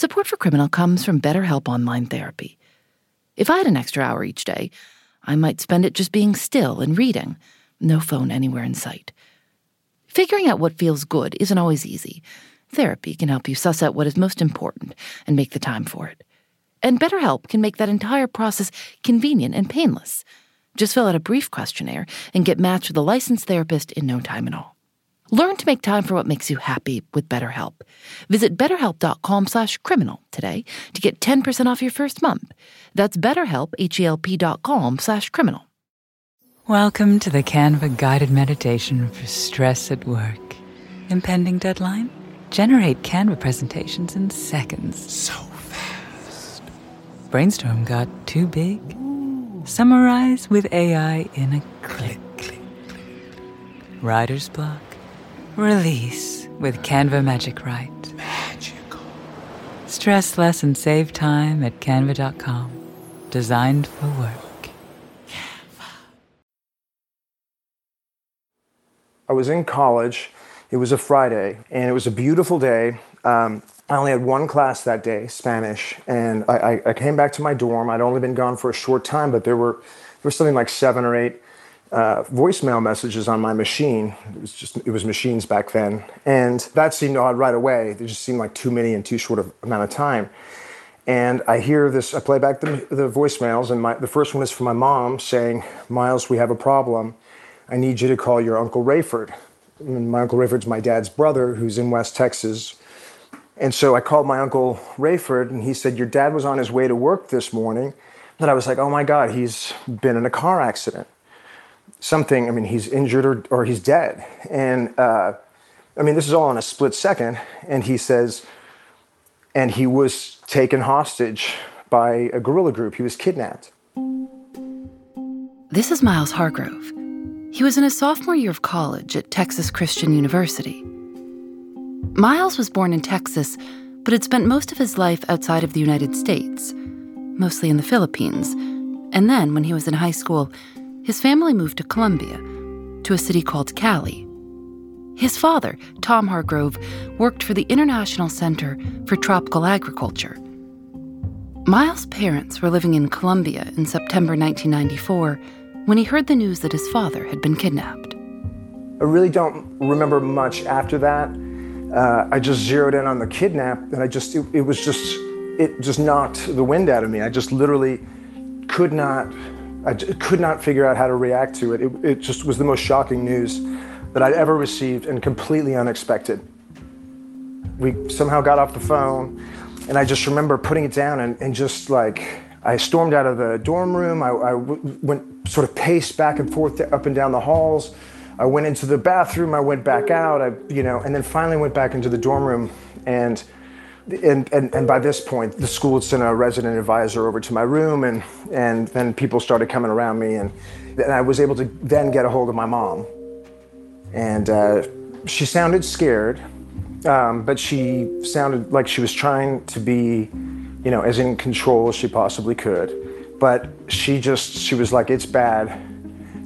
Support for Criminal comes from BetterHelp Online Therapy. If I had an extra hour each day, I might spend it just being still and reading, no phone anywhere in sight. Figuring out what feels good isn't always easy. Therapy can help you suss out what is most important and make the time for it. And BetterHelp can make that entire process convenient and painless. Just fill out a brief questionnaire and get matched with a licensed therapist in no time at all. Learn to make time for what makes you happy with BetterHelp. Visit betterhelp.com slash criminal today to get 10% off your first month. That's betterhelp, H-E-L-P dot com slash criminal. Welcome to the Canva guided meditation for stress at work. Impending deadline? Generate Canva presentations in seconds. So fast. Brainstorm got too big? Summarize with AI in a click. Click, click. Writer's block? Release with Canva Magic Write. Magical. Stress less and save time at canva.com. Designed for work. Canva. I was in college. It was a Friday, and it was a beautiful day. Um, I only had one class that day, Spanish, and I, I, I came back to my dorm. I'd only been gone for a short time, but there were there was something like seven or eight uh, voicemail messages on my machine. It was just it was machines back then, and that seemed odd right away. They just seemed like too many in too short of amount of time. And I hear this. I play back the, the voicemails, and my, the first one is from my mom saying, "Miles, we have a problem. I need you to call your uncle Rayford." And my uncle Rayford's my dad's brother, who's in West Texas. And so I called my uncle Rayford, and he said, "Your dad was on his way to work this morning." And I was like, "Oh my God, he's been in a car accident." Something, I mean, he's injured or, or he's dead. And uh, I mean, this is all in a split second. And he says, and he was taken hostage by a guerrilla group. He was kidnapped. This is Miles Hargrove. He was in his sophomore year of college at Texas Christian University. Miles was born in Texas, but had spent most of his life outside of the United States, mostly in the Philippines. And then, when he was in high school, his family moved to Colombia, to a city called Cali. His father, Tom Hargrove, worked for the International Center for Tropical Agriculture. Miles' parents were living in Colombia in September 1994 when he heard the news that his father had been kidnapped. I really don't remember much after that. Uh, I just zeroed in on the kidnap, and I just, it, it was just, it just knocked the wind out of me. I just literally could not I could not figure out how to react to it. it. It just was the most shocking news that I'd ever received and completely unexpected. We somehow got off the phone, and I just remember putting it down and, and just like, I stormed out of the dorm room. I, I went sort of paced back and forth up and down the halls. I went into the bathroom. I went back out. I, you know, and then finally went back into the dorm room and and, and, and by this point, the school had sent a resident advisor over to my room, and, and then people started coming around me, and, and I was able to then get a hold of my mom. And uh, she sounded scared, um, but she sounded like she was trying to be, you know, as in control as she possibly could. But she just, she was like, it's bad.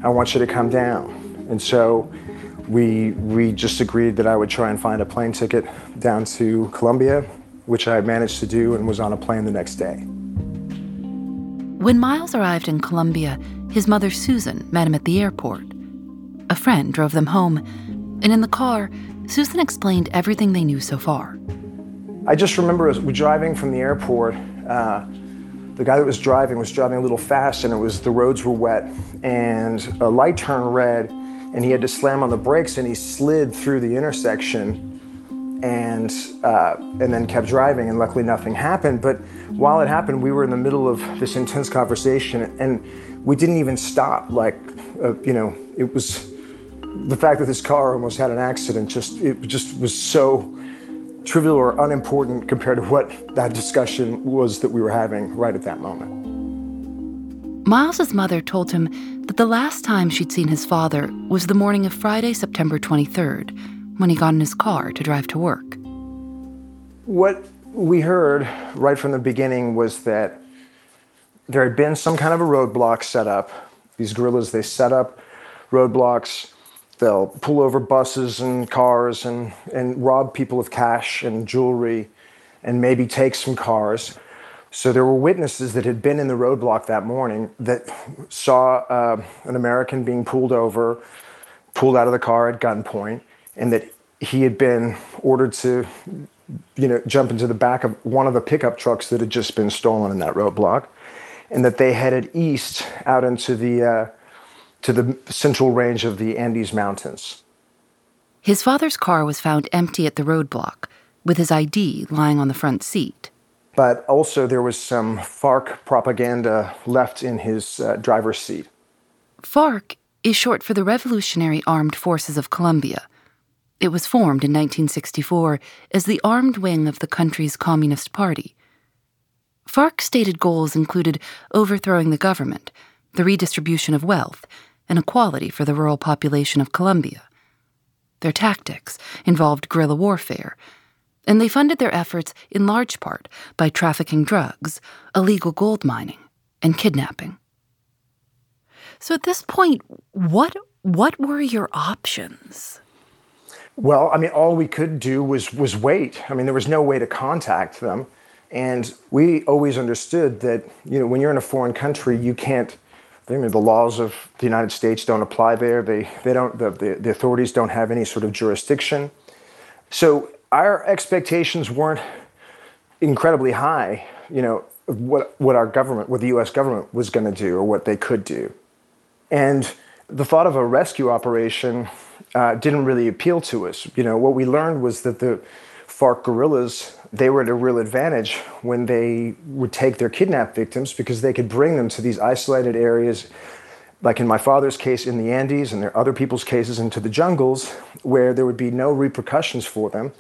I want you to come down. And so we, we just agreed that I would try and find a plane ticket down to Colombia which I managed to do and was on a plane the next day. When Miles arrived in Colombia, his mother Susan met him at the airport. A friend drove them home, and in the car, Susan explained everything they knew so far. I just remember as we driving from the airport. Uh, the guy that was driving was driving a little fast, and it was the roads were wet, and a light turned red, and he had to slam on the brakes, and he slid through the intersection and uh, and then kept driving and luckily nothing happened. But while it happened we were in the middle of this intense conversation and we didn't even stop like uh, you know it was the fact that this car almost had an accident just it just was so trivial or unimportant compared to what that discussion was that we were having right at that moment. Miles's mother told him that the last time she'd seen his father was the morning of Friday, September 23rd, when he got in his car to drive to work. What we heard right from the beginning was that there had been some kind of a roadblock set up. These guerrillas, they set up roadblocks. They'll pull over buses and cars and, and rob people of cash and jewelry. and maybe take some cars. So there were witnesses that had been in the roadblock that morning that saw uh, an American being pulled over, pulled out of the car at gunpoint, and that he had been ordered to, you know, jump into the back of one of the pickup trucks that had just been stolen in that roadblock, and that they headed east out into the uh, to the central range of the Andes Mountains. His father's car was found empty at the roadblock, with his ID lying on the front seat. But also, there was some FARC propaganda left in his uh, driver's seat. FARC is short for the Revolutionary Armed Forces of Colombia. It was formed in 1964 as the armed wing of the country's Communist Party. FARC's stated goals included overthrowing the government, the redistribution of wealth, and equality for the rural population of Colombia. Their tactics involved guerrilla warfare, and they funded their efforts in large part by trafficking drugs, illegal gold mining, and kidnapping. So at this point, what what were your options? Well, I mean, all we could do was was wait. I mean, there was no way to contact them, and we always understood that you know when you're in a foreign country, you can't I mean, the laws of the United States don't apply there. They, they don't, the, the, the authorities don't have any sort of jurisdiction. So our expectations weren't incredibly high, you know, what, what our government, what the US government was going to do or what they could do. And the thought of a rescue operation uh, didn't really appeal to us. You know, what we learned was that the FARC guerrillas they were at a real advantage when they would take their kidnapped victims because they could bring them to these isolated areas, like in my father's case in the Andes, and there are other people's cases into the jungles, where there would be no repercussions for them.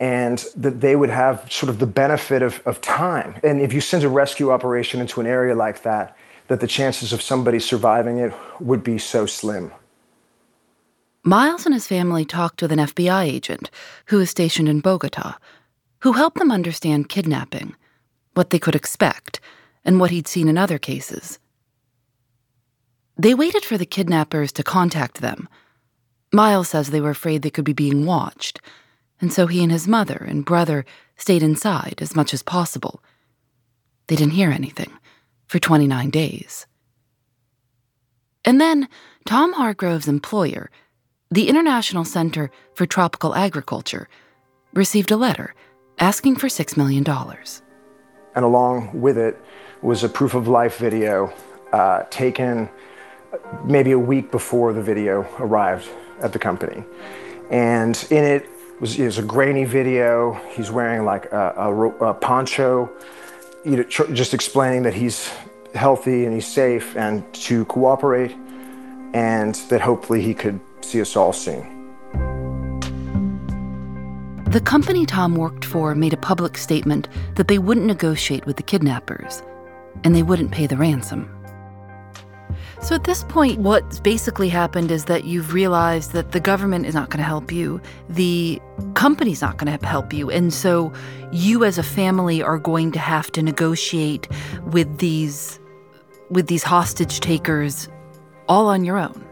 And that they would have sort of the benefit of, of time. And if you send a rescue operation into an area like that, that the chances of somebody surviving it would be so slim. Miles and his family talked with an FBI agent who was stationed in Bogota who helped them understand kidnapping, what they could expect, and what he'd seen in other cases. They waited for the kidnappers to contact them. Miles says they were afraid they could be being watched, and so he and his mother and brother stayed inside as much as possible. They didn't hear anything for 29 days. And then Tom Hargrove's employer, the International Center for Tropical Agriculture, received a letter asking for $6 million. And along with it was a proof of life video uh, taken maybe a week before the video arrived at the company. And in it was, it was a grainy video. He's wearing like a, a, a poncho, you know, tr- just explaining that he's healthy and he's safe and to cooperate, and that hopefully he could see us all soon. The company Tom worked for made a public statement that they wouldn't negotiate with the kidnappers and they wouldn't pay the ransom. So at this point, what's basically happened is that you've realized that the government is not going to help you, the company's not going to help you, and so you as a family are going to have to negotiate with these with these hostage takers all on your own.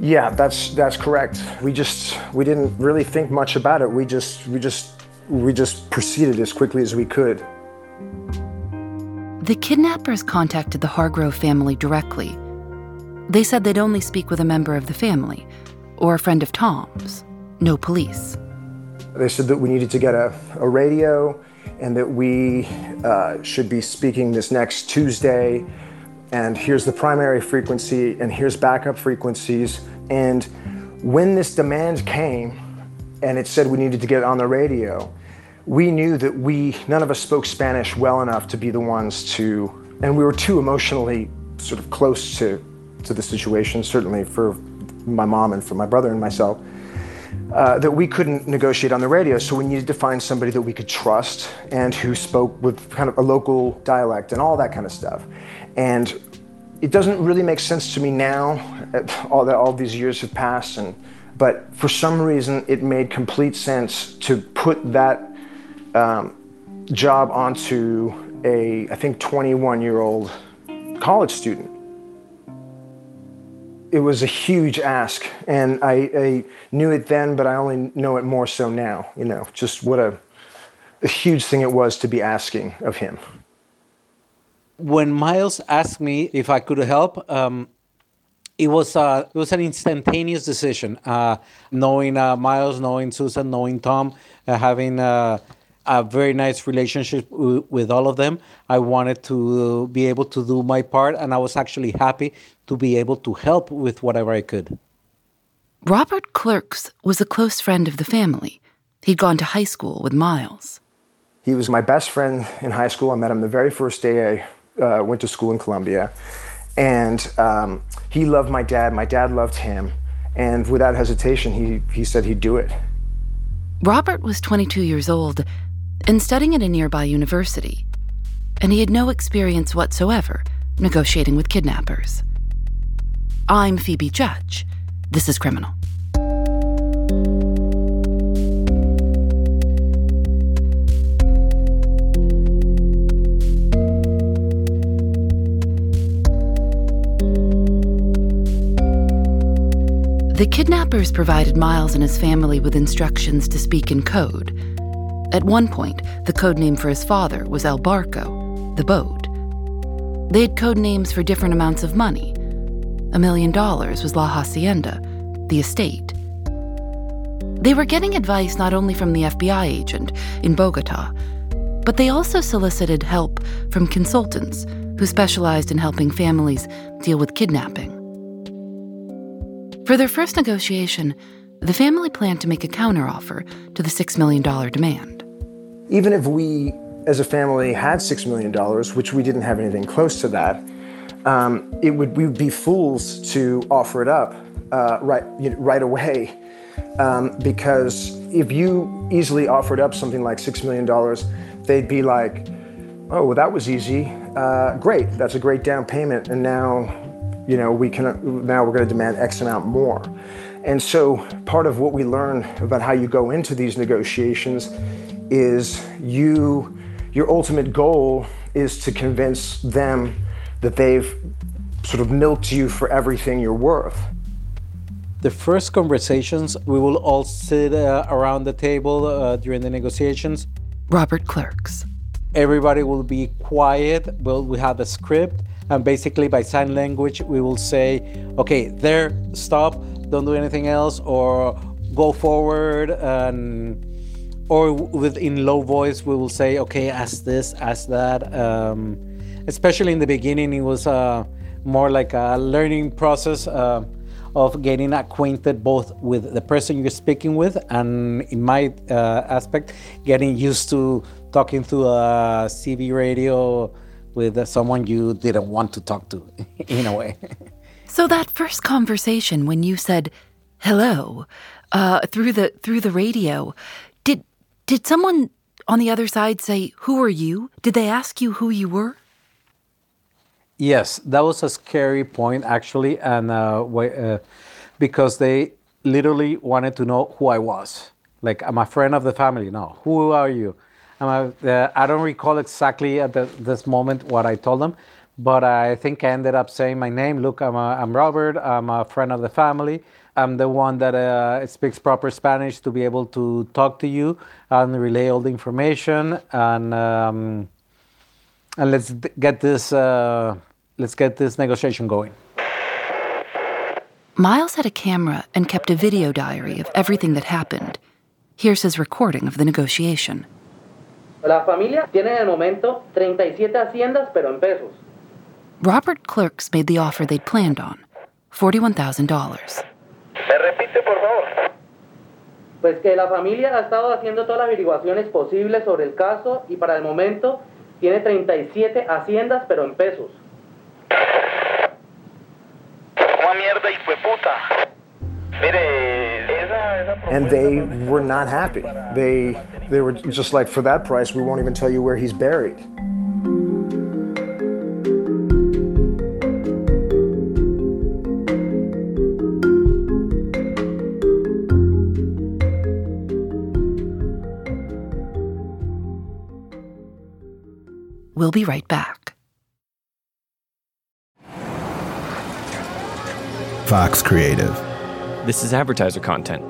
Yeah, that's that's correct. We just we didn't really think much about it. We just we just we just proceeded as quickly as we could. The kidnappers contacted the Hargrove family directly. They said they'd only speak with a member of the family or a friend of Tom's, no police. They said that we needed to get a, a radio and that we uh, should be speaking this next Tuesday and here's the primary frequency, and here's backup frequencies. And when this demand came and it said we needed to get on the radio, we knew that we, none of us spoke Spanish well enough to be the ones to, and we were too emotionally sort of close to, to the situation, certainly for my mom and for my brother and myself. Uh, that we couldn't negotiate on the radio, so we needed to find somebody that we could trust and who spoke with kind of a local dialect and all that kind of stuff. And it doesn't really make sense to me now, all that all these years have passed, and but for some reason it made complete sense to put that um, job onto a I think 21 year old college student. It was a huge ask, and I, I knew it then, but I only know it more so now. You know, just what a a huge thing it was to be asking of him. When Miles asked me if I could help, um, it was uh, it was an instantaneous decision. Uh, knowing uh, Miles, knowing Susan, knowing Tom, uh, having uh, a very nice relationship w- with all of them, I wanted to be able to do my part, and I was actually happy to be able to help with whatever I could. Robert Clerks was a close friend of the family. He'd gone to high school with Miles. He was my best friend in high school. I met him the very first day I uh, went to school in Colombia. And um, he loved my dad. My dad loved him. And without hesitation, he, he said he'd do it. Robert was 22 years old and studying at a nearby university. And he had no experience whatsoever negotiating with kidnappers. I'm Phoebe Judge. This is Criminal. The kidnappers provided Miles and his family with instructions to speak in code. At one point, the code name for his father was El Barco, the boat. They had code names for different amounts of money. A million dollars was La Hacienda, the estate. They were getting advice not only from the FBI agent in Bogota, but they also solicited help from consultants who specialized in helping families deal with kidnapping. For their first negotiation, the family planned to make a counteroffer to the $6 million demand. Even if we, as a family, had $6 million, which we didn't have anything close to that, um, it would, we would be fools to offer it up uh, right, you know, right away. Um, because if you easily offered up something like $6 million, they'd be like, oh, well, that was easy. Uh, great, that's a great down payment. And now you know, we can now we're going to demand X amount more. And so part of what we learn about how you go into these negotiations is you your ultimate goal is to convince them that they've sort of milked you for everything you're worth. The first conversations, we will all sit uh, around the table uh, during the negotiations. Robert Clerks. Everybody will be quiet. Well, we have a script and basically, by sign language, we will say, okay, there, stop, don't do anything else, or go forward. And, or with in low voice, we will say, okay, ask this, ask that. Um, especially in the beginning, it was uh, more like a learning process. Uh, of getting acquainted both with the person you're speaking with and in my uh, aspect getting used to talking through a cb radio with someone you didn't want to talk to, in a way. So that first conversation when you said hello uh, through the through the radio, did did someone on the other side say, "Who are you"? Did they ask you who you were? Yes, that was a scary point actually, and uh, uh, because they literally wanted to know who I was. Like, I'm a friend of the family. No, who are you? Uh, I don't recall exactly at the, this moment what I told them, but I think I ended up saying my name. Look, I'm, a, I'm Robert. I'm a friend of the family. I'm the one that uh, speaks proper Spanish to be able to talk to you and relay all the information. And um, and let's get this uh, let's get this negotiation going. Miles had a camera and kept a video diary of everything that happened. Here's his recording of the negotiation. La familia tiene en el momento 37 haciendas, pero en pesos. Robert Clerks made the offer they'd planned on $41,000. ¿Me repite, por favor? Pues que la familia ha estado haciendo todas las averiguaciones posibles sobre el caso y para el momento tiene 37 haciendas, pero en pesos. And they were not happy. They, they were just like, for that price, we won't even tell you where he's buried. We'll be right back. Vox Creative. This is advertiser content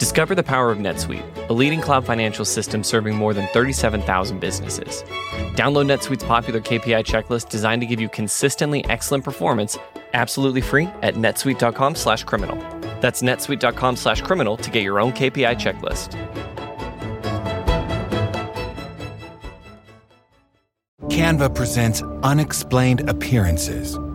Discover the power of NetSuite, a leading cloud financial system serving more than 37,000 businesses. Download NetSuite's popular KPI checklist designed to give you consistently excellent performance absolutely free at netsuite.com/criminal. That's netsuite.com/criminal to get your own KPI checklist. Canva presents Unexplained Appearances.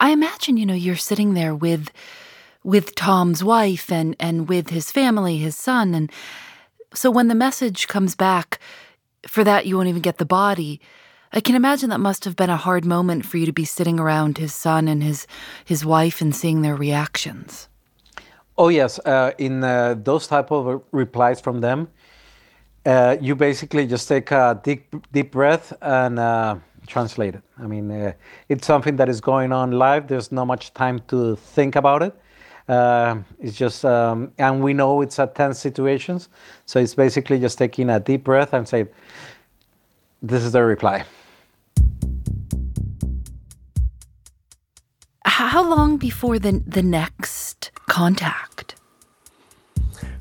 I imagine, you know, you're sitting there with with Tom's wife and and with his family, his son, and so when the message comes back, for that you won't even get the body. I can imagine that must have been a hard moment for you to be sitting around his son and his his wife and seeing their reactions. Oh yes, uh, in uh, those type of replies from them, uh, you basically just take a deep deep breath and uh, translate it. I mean, uh, it's something that is going on live. There's not much time to think about it. Uh, it's just, um, and we know it's a tense situations. So it's basically just taking a deep breath and say, "This is the reply." How long before the the next contact?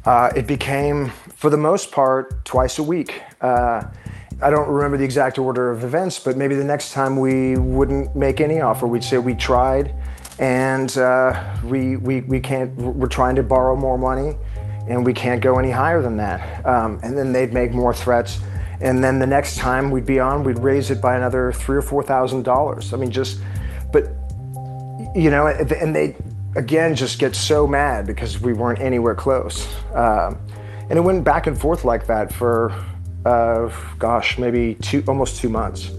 Uh, it became, for the most part, twice a week. I don't remember the exact order of events, but maybe the next time we wouldn't make any offer. We'd say we tried, and uh, we, we, we can't. We're trying to borrow more money, and we can't go any higher than that. Um, and then they'd make more threats, and then the next time we'd be on, we'd raise it by another three or four thousand dollars. I mean, just, but you know, and they again just get so mad because we weren't anywhere close. Um, and it went back and forth like that for, uh, gosh, maybe two, almost two months.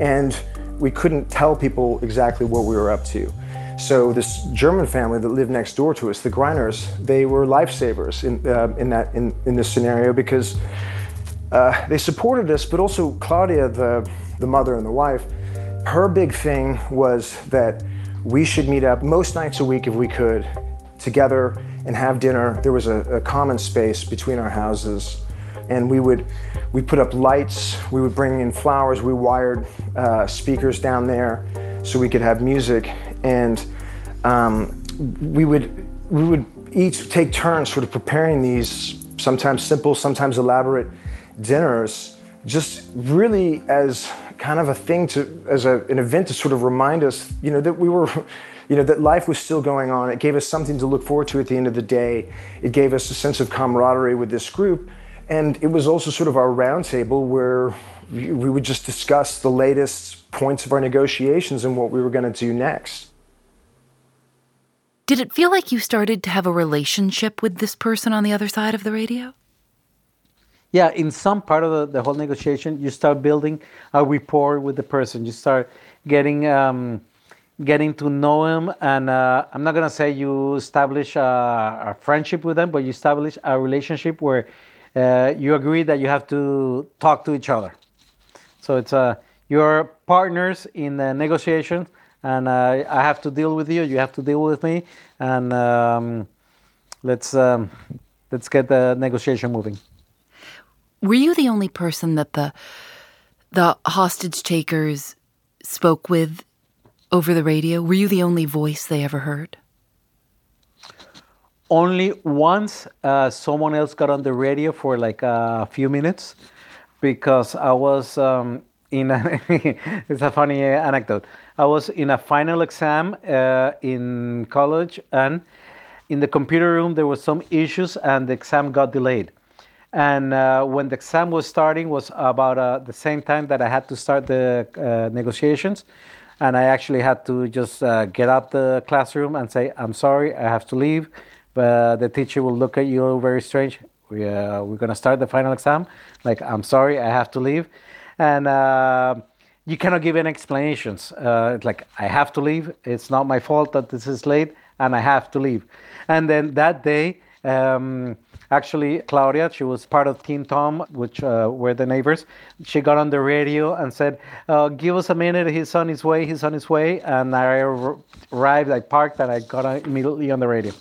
And we couldn't tell people exactly what we were up to. So this German family that lived next door to us, the Greiners, they were lifesavers in, uh, in that in, in this scenario because uh, they supported us, but also Claudia, the, the mother and the wife, her big thing was that we should meet up most nights a week if we could together and have dinner. There was a, a common space between our houses, and we would we put up lights. We would bring in flowers. We wired uh, speakers down there so we could have music, and um, we would we would each take turns sort of preparing these sometimes simple, sometimes elaborate dinners, just really as kind of a thing to, as a, an event to sort of remind us, you know, that we were, you know, that life was still going on. It gave us something to look forward to at the end of the day. It gave us a sense of camaraderie with this group. And it was also sort of our roundtable where we, we would just discuss the latest points of our negotiations and what we were going to do next. Did it feel like you started to have a relationship with this person on the other side of the radio? Yeah, in some part of the, the whole negotiation, you start building a rapport with the person. You start getting um, getting to know him, and uh, I'm not gonna say you establish a, a, friendship with them, but you establish a relationship where uh, you agree that you have to talk to each other. So it's uh, partners in the negotiation, and uh, I have to deal with you. You have to deal with me, and um, let's um, let's get the negotiation moving. Were you the only person that the the hostage takers spoke with over the radio? Were you the only voice they ever heard? Only once uh, someone else got on the radio for like a few minutes because I was um, in a, it's a funny anecdote. I was in a final exam uh, in college and in the computer room there was some issues and the exam got delayed. And uh, when the exam was starting was about uh, the same time that I had to start the uh, negotiations and I actually had to just uh, get out the classroom and say, "I'm sorry, I have to leave." But the teacher will look at you very strange. We, uh, we're gonna start the final exam. Like, I'm sorry, I have to leave, and uh, you cannot give any explanations. Uh, it's like I have to leave. It's not my fault that this is late, and I have to leave. And then that day. Um, Actually, Claudia, she was part of Team Tom, which uh, were the neighbors. She got on the radio and said, uh, "Give us a minute. He's on his way. He's on his way." And I arrived. I parked, and I got immediately on the radio.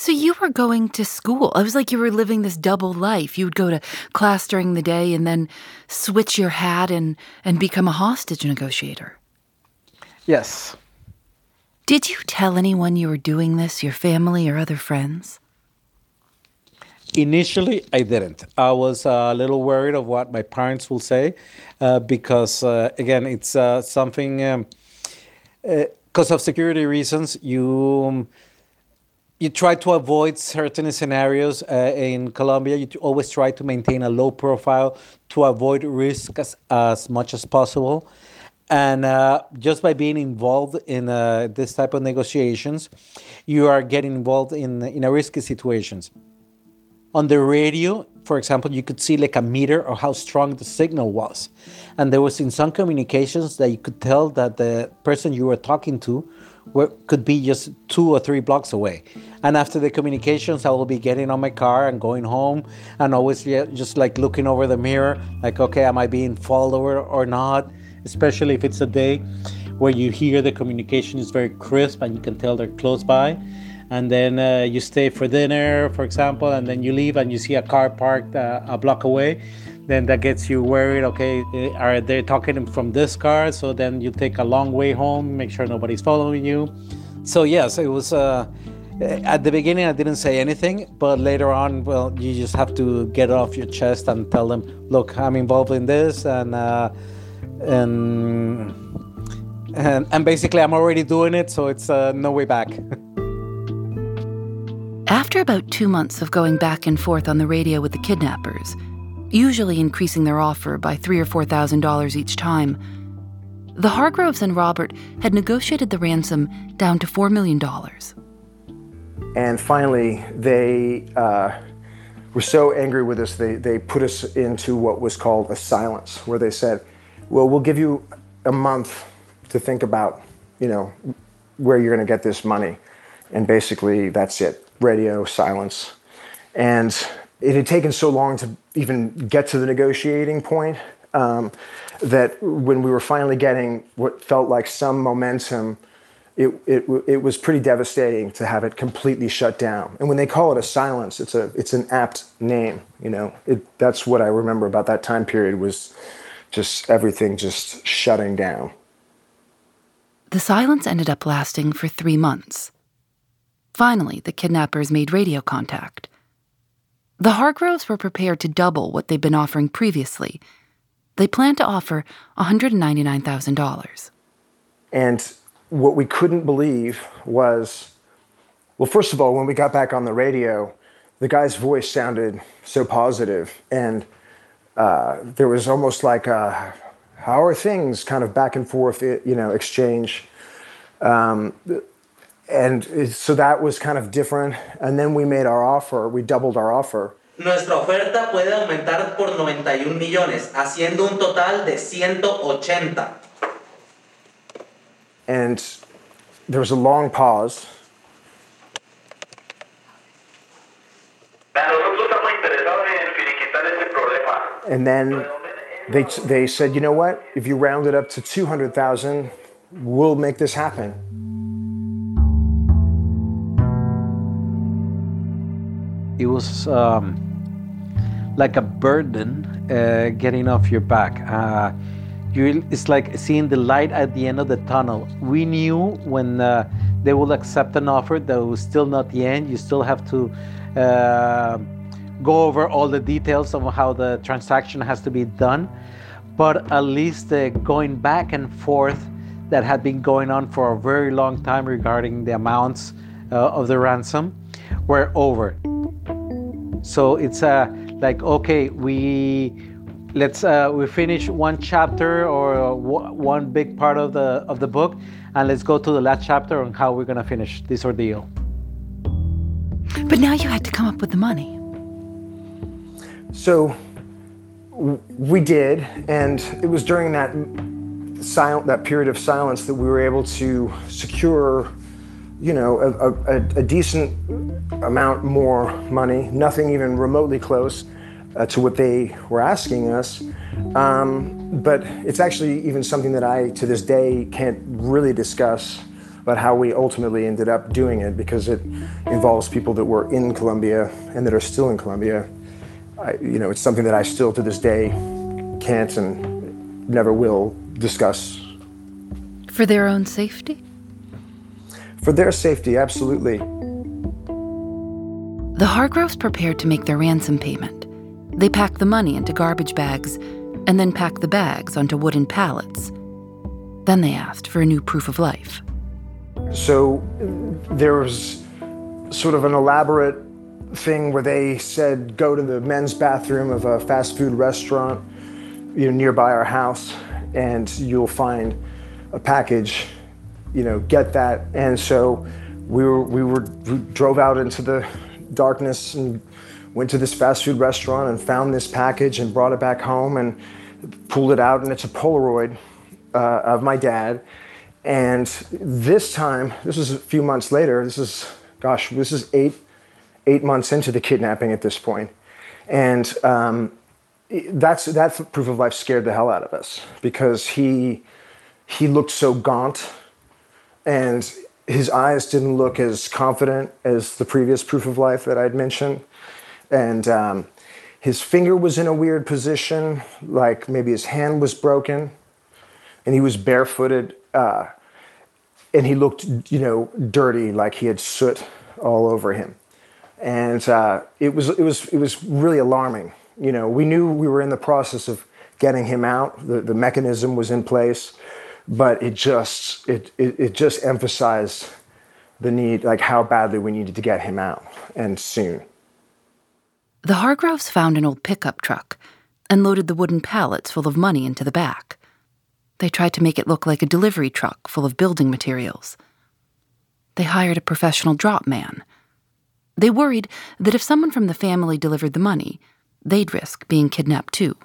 So you were going to school. It was like you were living this double life. You would go to class during the day and then switch your hat and, and become a hostage negotiator. Yes. Did you tell anyone you were doing this, your family or other friends? Initially, I didn't. I was a little worried of what my parents will say uh, because, uh, again, it's uh, something because um, uh, of security reasons. You um, you try to avoid certain scenarios uh, in Colombia. You always try to maintain a low profile to avoid risk as, as much as possible. And uh, just by being involved in this type of negotiations, you are getting involved in in risky situations. On the radio, for example, you could see like a meter of how strong the signal was. And there was in some communications that you could tell that the person you were talking to were, could be just two or three blocks away. And after the communications, I will be getting on my car and going home and always just like looking over the mirror, like, okay, am I being followed or not? Especially if it's a day where you hear the communication is very crisp and you can tell they're close by and then uh, you stay for dinner, for example, and then you leave and you see a car parked uh, a block away, then that gets you worried. Okay, uh, are they talking from this car? So then you take a long way home, make sure nobody's following you. So yes, it was. Uh, at the beginning, I didn't say anything, but later on, well, you just have to get off your chest and tell them, "Look, I'm involved in this," and uh, and and and basically, I'm already doing it, so it's uh, no way back. After about two months of going back and forth on the radio with the kidnappers, usually increasing their offer by three or four thousand dollars each time, the Hargroves and Robert had negotiated the ransom down to four million dollars. And finally, they uh, were so angry with us, they, they put us into what was called a silence, where they said, Well, we'll give you a month to think about, you know, where you're going to get this money. And basically, that's it radio silence. And it had taken so long to even get to the negotiating point um, that when we were finally getting what felt like some momentum, it, it, it was pretty devastating to have it completely shut down. And when they call it a silence, it's, a, it's an apt name. You know, it, that's what I remember about that time period was just everything just shutting down. The silence ended up lasting for three months. Finally, the kidnappers made radio contact. The Hargroves were prepared to double what they'd been offering previously. They planned to offer $199,000. And what we couldn't believe was well, first of all, when we got back on the radio, the guy's voice sounded so positive, and uh, there was almost like a "How are things?" kind of back and forth, you know, exchange. Um, and so that was kind of different. And then we made our offer, we doubled our offer. Nuestra oferta puede aumentar por 91 millones, haciendo un total de 180. And there was a long pause. And then they, they said, you know what? If you round it up to 200,000, we'll make this happen. It was um, like a burden uh, getting off your back. Uh, you, it's like seeing the light at the end of the tunnel. We knew when uh, they will accept an offer that was still not the end. You still have to uh, go over all the details of how the transaction has to be done. But at least uh, going back and forth that had been going on for a very long time regarding the amounts uh, of the ransom were over. So it's uh, like okay, we let's uh, we finish one chapter or one big part of the of the book, and let's go to the last chapter on how we're gonna finish this ordeal. But now you had to come up with the money. So we did, and it was during that silent that period of silence that we were able to secure you know, a, a, a, decent amount more money, nothing even remotely close uh, to what they were asking us. Um, but it's actually even something that I, to this day, can't really discuss about how we ultimately ended up doing it because it involves people that were in Colombia and that are still in Colombia. You know, it's something that I still to this day can't and never will discuss. For their own safety? For their safety, absolutely. The Hargroves prepared to make their ransom payment. They packed the money into garbage bags and then packed the bags onto wooden pallets. Then they asked for a new proof of life. So there was sort of an elaborate thing where they said go to the men's bathroom of a fast food restaurant you know nearby our house and you'll find a package you know, get that. And so we were, we were, we drove out into the darkness and went to this fast food restaurant and found this package and brought it back home and pulled it out. And it's a Polaroid uh, of my dad. And this time, this was a few months later. This is, gosh, this is eight, eight months into the kidnapping at this point. And um, that's that proof of life scared the hell out of us because he he looked so gaunt and his eyes didn't look as confident as the previous proof of life that I'd mentioned. And um, his finger was in a weird position, like maybe his hand was broken, and he was barefooted. Uh, and he looked, you know, dirty, like he had soot all over him. And uh, it was it was it was really alarming. You know, we knew we were in the process of getting him out. The the mechanism was in place but it just it, it, it just emphasized the need like how badly we needed to get him out and soon. The hargroves found an old pickup truck and loaded the wooden pallets full of money into the back. They tried to make it look like a delivery truck full of building materials. They hired a professional drop man. They worried that if someone from the family delivered the money they'd risk being kidnapped too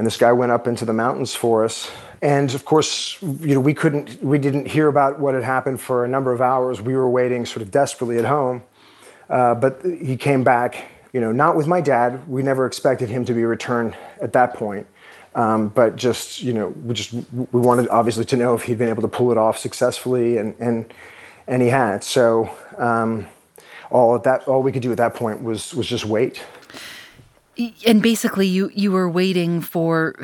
and this guy went up into the mountains for us and of course, you know, we couldn't, we didn't hear about what had happened for a number of hours. We were waiting sort of desperately at home. Uh, but he came back, you know, not with my dad. We never expected him to be returned at that point. Um, but just, you know, we just, we wanted obviously to know if he'd been able to pull it off successfully and, and, and he had. So, um, all at that, all we could do at that point was, was just wait. And basically you, you were waiting for,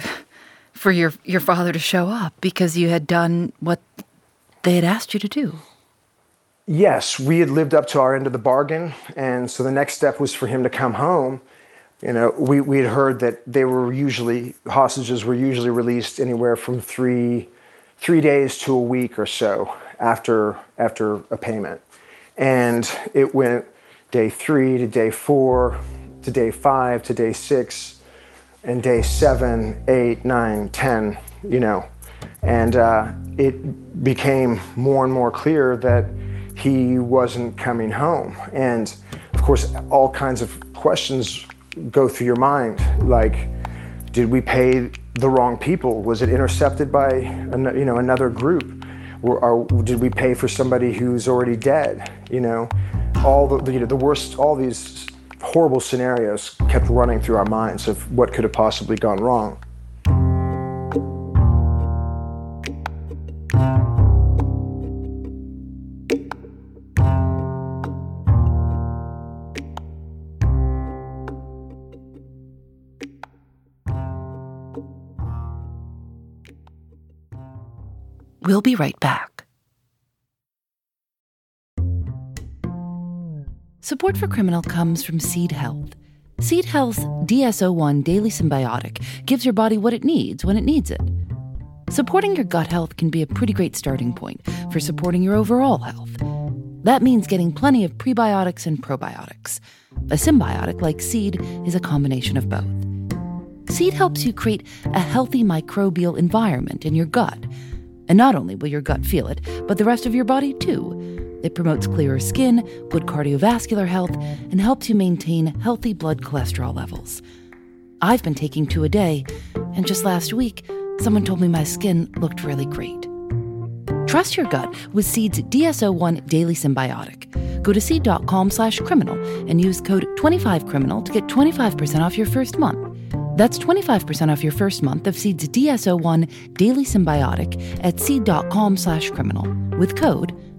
for your your father to show up because you had done what they had asked you to do. Yes, we had lived up to our end of the bargain, and so the next step was for him to come home. You know, we we had heard that they were usually hostages were usually released anywhere from three three days to a week or so after after a payment, and it went day three to day four to day five to day six and day seven, eight, nine, ten, you know. And uh, it became more and more clear that he wasn't coming home. And of course, all kinds of questions go through your mind like, did we pay the wrong people? Was it intercepted by you know another group? Or, or did we pay for somebody who's already dead? You know, all the you know the worst, all these horrible scenarios kept running through our minds of what could have possibly gone wrong. We'll be right back. Support for Criminal comes from Seed Health. Seed Health's DS-01 Daily Symbiotic gives your body what it needs when it needs it. Supporting your gut health can be a pretty great starting point for supporting your overall health. That means getting plenty of prebiotics and probiotics. A symbiotic like Seed is a combination of both. Seed helps you create a healthy microbial environment in your gut. And not only will your gut feel it, but the rest of your body too. It promotes clearer skin, good cardiovascular health, and helps you maintain healthy blood cholesterol levels. I've been taking two a day, and just last week, someone told me my skin looked really great. Trust your gut with Seed's DS-01 Daily Symbiotic. Go to seed.com slash criminal and use code 25criminal to get 25% off your first month. That's 25% off your first month of Seed's DS-01 Daily Symbiotic at seed.com slash criminal with code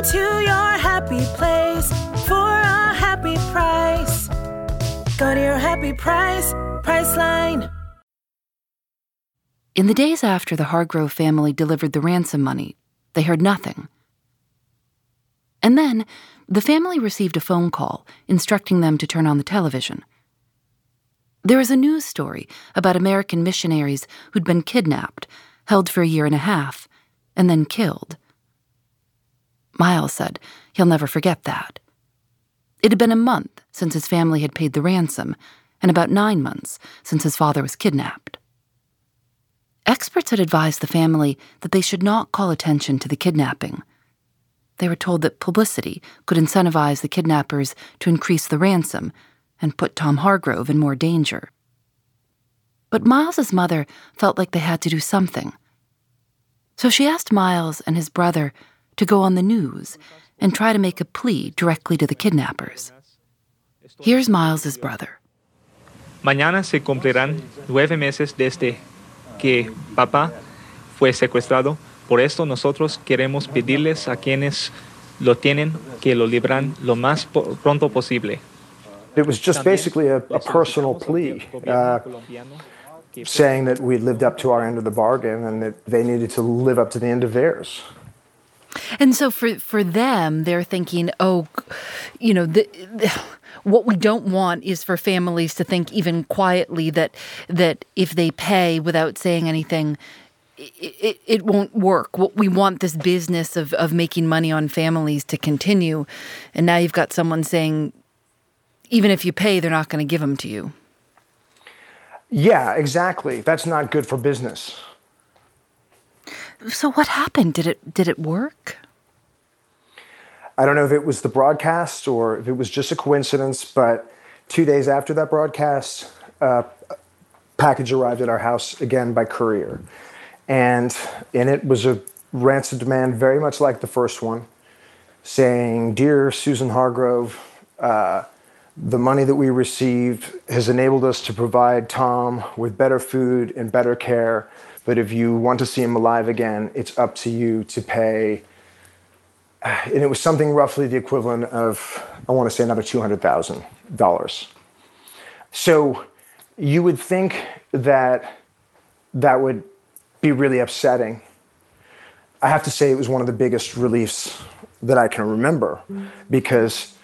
Go to your happy place for a happy price. Go to your happy price, Priceline. In the days after the Hargrove family delivered the ransom money, they heard nothing. And then the family received a phone call instructing them to turn on the television. There was a news story about American missionaries who'd been kidnapped, held for a year and a half, and then killed. Miles said he'll never forget that. It had been a month since his family had paid the ransom, and about nine months since his father was kidnapped. Experts had advised the family that they should not call attention to the kidnapping. They were told that publicity could incentivize the kidnappers to increase the ransom and put Tom Hargrove in more danger. But Miles's mother felt like they had to do something. So she asked Miles and his brother to go on the news and try to make a plea directly to the kidnappers. Here's Miles's brother. Mañana se cumplirán nueve meses desde que papá fue secuestrado. Por esto nosotros queremos pedirles a quienes lo tienen que lo libran lo más pronto posible. It was just basically a, a personal plea, uh, saying that we lived up to our end of the bargain and that they needed to live up to the end of theirs. And so for for them, they're thinking, oh, you know, the, the, what we don't want is for families to think even quietly that that if they pay without saying anything, it, it, it won't work. What we want this business of of making money on families to continue, and now you've got someone saying, even if you pay, they're not going to give them to you. Yeah, exactly. That's not good for business. So what happened? Did it did it work? I don't know if it was the broadcast or if it was just a coincidence, but two days after that broadcast, uh, a package arrived at our house again by courier, and in it was a ransom demand very much like the first one, saying, "Dear Susan Hargrove." Uh, the money that we received has enabled us to provide Tom with better food and better care but if you want to see him alive again, it's up to you to pay. And it was something roughly the equivalent of, I want to say, another $200,000. So you would think that that would be really upsetting. I have to say, it was one of the biggest reliefs that I can remember mm. because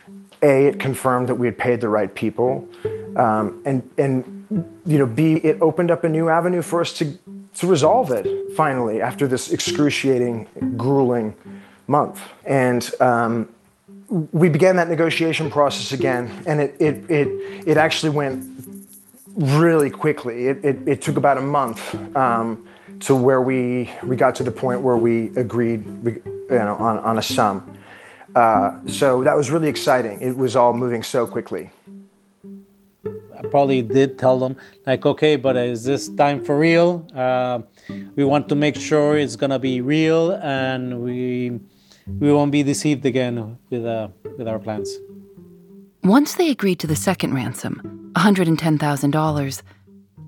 A, it confirmed that we had paid the right people, um, and, and you know, B, it opened up a new avenue for us to to resolve it finally after this excruciating, grueling month. And um, we began that negotiation process again, and it, it, it, it actually went really quickly. It, it, it took about a month um, to where we, we got to the point where we agreed you know, on, on a sum. Uh, so that was really exciting. It was all moving so quickly. I probably did tell them, like, okay, but is this time for real? Uh, we want to make sure it's gonna be real, and we we won't be deceived again with uh, with our plans. Once they agreed to the second ransom, $110,000,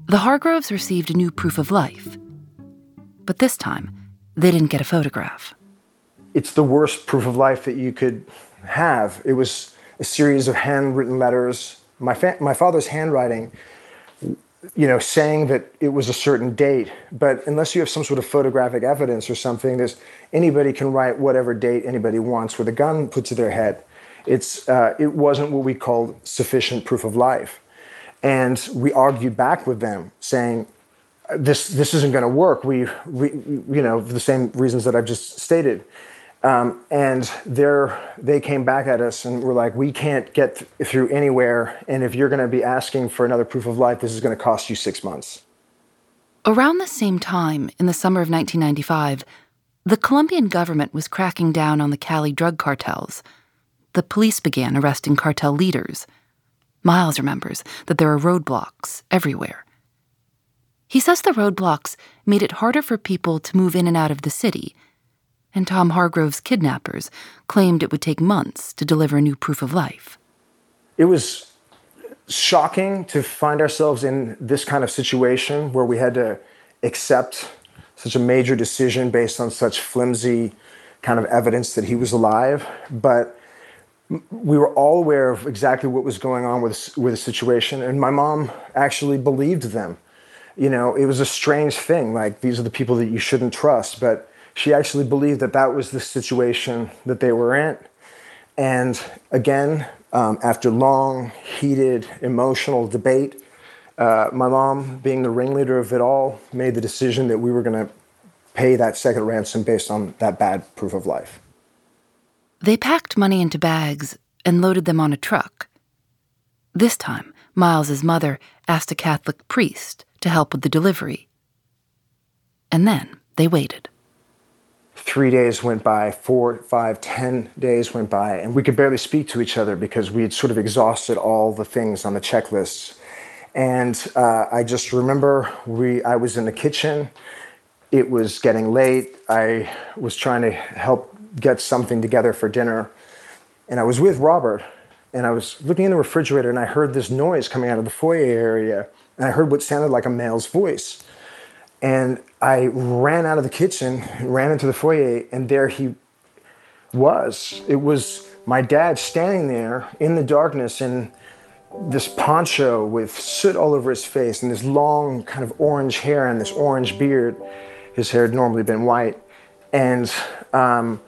the Hargroves received a new proof of life. But this time, they didn't get a photograph. It's the worst proof of life that you could have. It was a series of handwritten letters. My, fa- my father's handwriting you know, saying that it was a certain date. But unless you have some sort of photographic evidence or something, there's anybody can write whatever date anybody wants with a gun put to their head. It's uh, it wasn't what we called sufficient proof of life, and we argued back with them, saying this this isn't going to work. We we you know for the same reasons that I've just stated. Um, and they came back at us and were like, we can't get th- through anywhere. And if you're going to be asking for another proof of life, this is going to cost you six months. Around the same time, in the summer of 1995, the Colombian government was cracking down on the Cali drug cartels. The police began arresting cartel leaders. Miles remembers that there are roadblocks everywhere. He says the roadblocks made it harder for people to move in and out of the city and Tom Hargrove's kidnappers claimed it would take months to deliver new proof of life. It was shocking to find ourselves in this kind of situation where we had to accept such a major decision based on such flimsy kind of evidence that he was alive. But we were all aware of exactly what was going on with, with the situation, and my mom actually believed them. You know, it was a strange thing. Like, these are the people that you shouldn't trust. But she actually believed that that was the situation that they were in. And again, um, after long, heated, emotional debate, uh, my mom, being the ringleader of it all, made the decision that we were going to pay that second ransom based on that bad proof of life. They packed money into bags and loaded them on a truck. This time, Miles's mother asked a Catholic priest to help with the delivery. And then they waited three days went by, four, five, ten days went by, and we could barely speak to each other because we had sort of exhausted all the things on the checklists. And uh, I just remember we, I was in the kitchen. It was getting late. I was trying to help get something together for dinner. And I was with Robert, and I was looking in the refrigerator, and I heard this noise coming out of the foyer area. And I heard what sounded like a male's voice. And I ran out of the kitchen, ran into the foyer, and there he was. It was my dad standing there in the darkness in this poncho with soot all over his face and this long kind of orange hair and this orange beard. His hair had normally been white. And, um,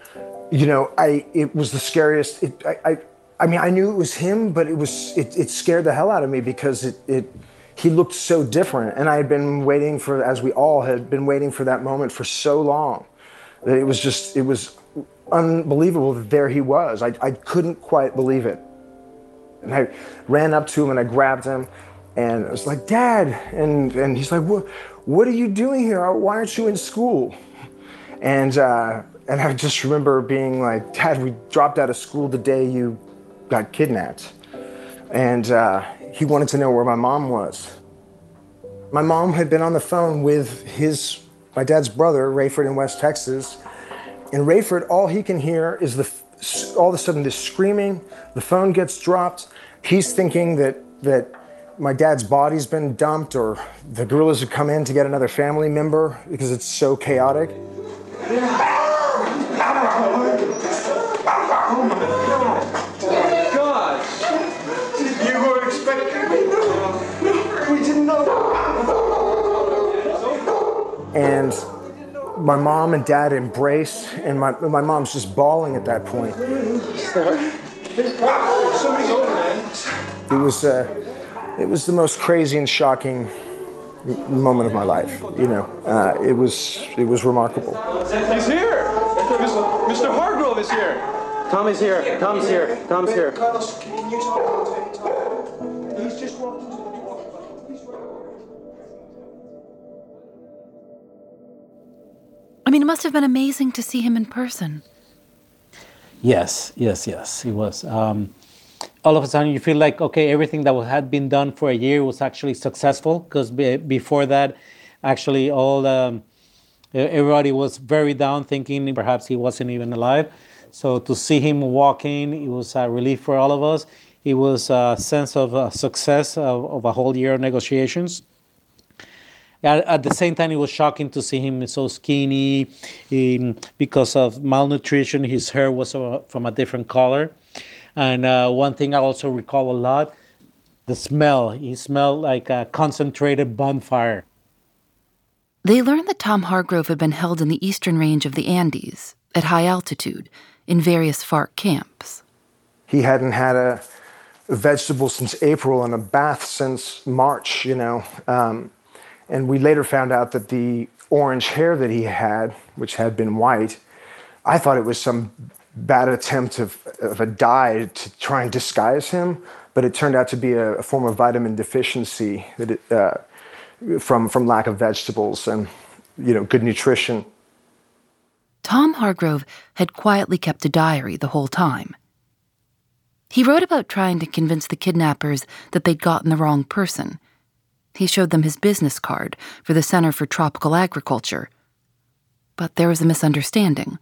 you know, I, it was the scariest. It, I, I, I mean, I knew it was him, but it was, it, it scared the hell out of me because it, it, he looked so different. And I had been waiting for, as we all had been waiting for that moment for so long, that it was just, it was unbelievable that there he was. I, I couldn't quite believe it. And I ran up to him and I grabbed him and I was like, Dad. And, and he's like, what, what are you doing here? Why aren't you in school? And, uh, and I just remember being like, Dad, we dropped out of school the day you got kidnapped. And, uh, he wanted to know where my mom was. My mom had been on the phone with his, my dad's brother, Rayford in West Texas. And Rayford, all he can hear is the, all of a sudden this screaming. The phone gets dropped. He's thinking that, that my dad's body's been dumped or the guerrillas have come in to get another family member because it's so chaotic. And my mom and dad embrace, and my, my mom's just bawling at that point. It was, uh, it was the most crazy and shocking moment of my life. You know, uh, it was it was remarkable. He's here. Mr. Hargrove is here. Tom is here. Tom's here. Tom's here. He's just walking. Must have been amazing to see him in person. Yes, yes, yes, it was. Um, all of a sudden, you feel like okay, everything that had been done for a year was actually successful because be, before that, actually, all um, everybody was very down, thinking perhaps he wasn't even alive. So to see him walking, it was a relief for all of us. It was a sense of uh, success of, of a whole year of negotiations. At, at, the same time, it was shocking to see him so skinny. Um, because of malnutrition, his hair was uh, from a different color. And uh, one thing I also recall a lot the smell. He smelled like a concentrated bonfire. They learned that Tom Hargrove had been held in the eastern range of the Andes, at high altitude, in various FARC camps. He hadn't had a vegetable since April and a bath since March, you know. Um, and we later found out that the orange hair that he had, which had been white, I thought it was some bad attempt of, of a dye to try and disguise him, but it turned out to be a, a form of vitamin deficiency that it, uh, from, from lack of vegetables and you know good nutrition. Tom Hargrove had quietly kept a diary the whole time. He wrote about trying to convince the kidnappers that they'd gotten the wrong person he showed them his business card for the Center for Tropical Agriculture. But there was a misunderstanding.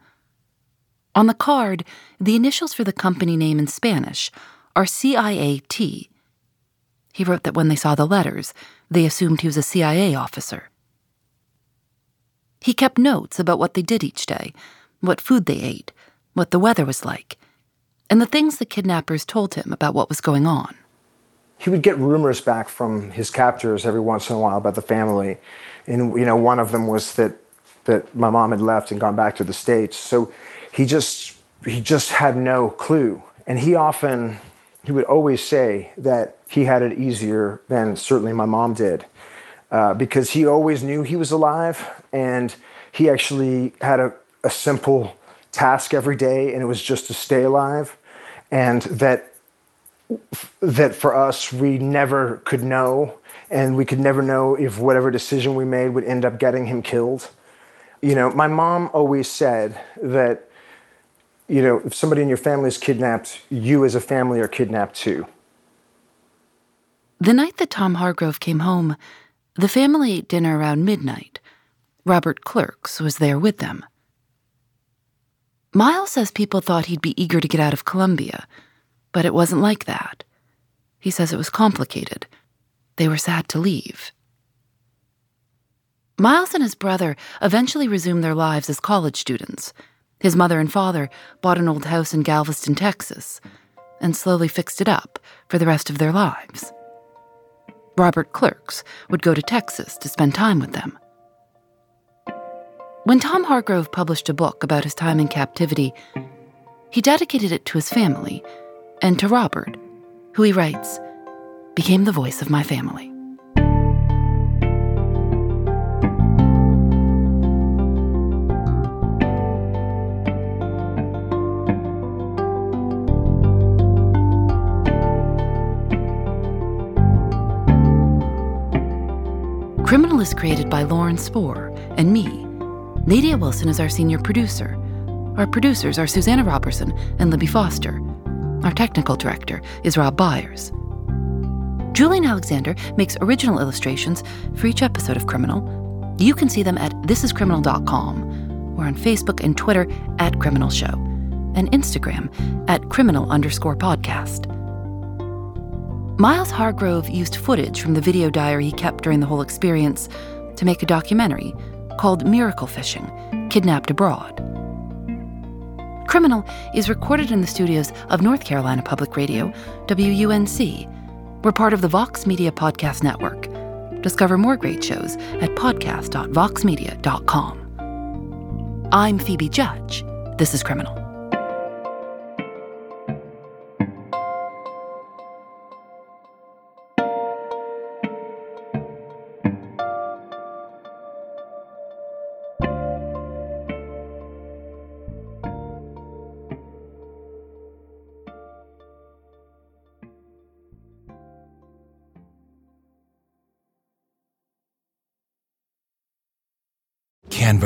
On the card, the initials for the company name in Spanish are CIAT. He wrote that when they saw the letters, they assumed he was a CIA officer. He kept notes about what they did each day, what food they ate, what the weather was like, and the things the kidnappers told him about what was going on he would get rumors back from his captors every once in a while about the family. And, you know, one of them was that, that my mom had left and gone back to the States. So he just, he just had no clue. And he often, he would always say that he had it easier than certainly my mom did. Uh, because he always knew he was alive and he actually had a, a simple task every day and it was just to stay alive and that that for us we never could know and we could never know if whatever decision we made would end up getting him killed. You know my mom always said that you know if somebody in your family is kidnapped you as a family are kidnapped too. The night that tom hargrove came home the family ate dinner around midnight. Robert clerks was there with them. Miles says people thought he'd be eager to get out of colombia but it wasn't like that. He says it was complicated. They were sad to leave. Miles and his brother eventually resumed their lives as college students. His mother and father bought an old house in Galveston, Texas, and slowly fixed it up for the rest of their lives. Robert Clerks would go to Texas to spend time with them. When Tom Hargrove published a book about his time in captivity, he dedicated it to his family and to Robert, who he writes, became the voice of my family. Criminal is created by Lauren Spohr and me. Nadia Wilson is our senior producer. Our producers are Susanna Robertson and Libby Foster. Our technical director is Rob Byers. Julian Alexander makes original illustrations for each episode of Criminal. You can see them at thisiscriminal.com or on Facebook and Twitter at Criminal Show and Instagram at criminal underscore podcast. Miles Hargrove used footage from the video diary he kept during the whole experience to make a documentary called Miracle Fishing Kidnapped Abroad. Criminal is recorded in the studios of North Carolina Public Radio, WUNC. We're part of the Vox Media Podcast Network. Discover more great shows at podcast.voxmedia.com. I'm Phoebe Judge. This is Criminal.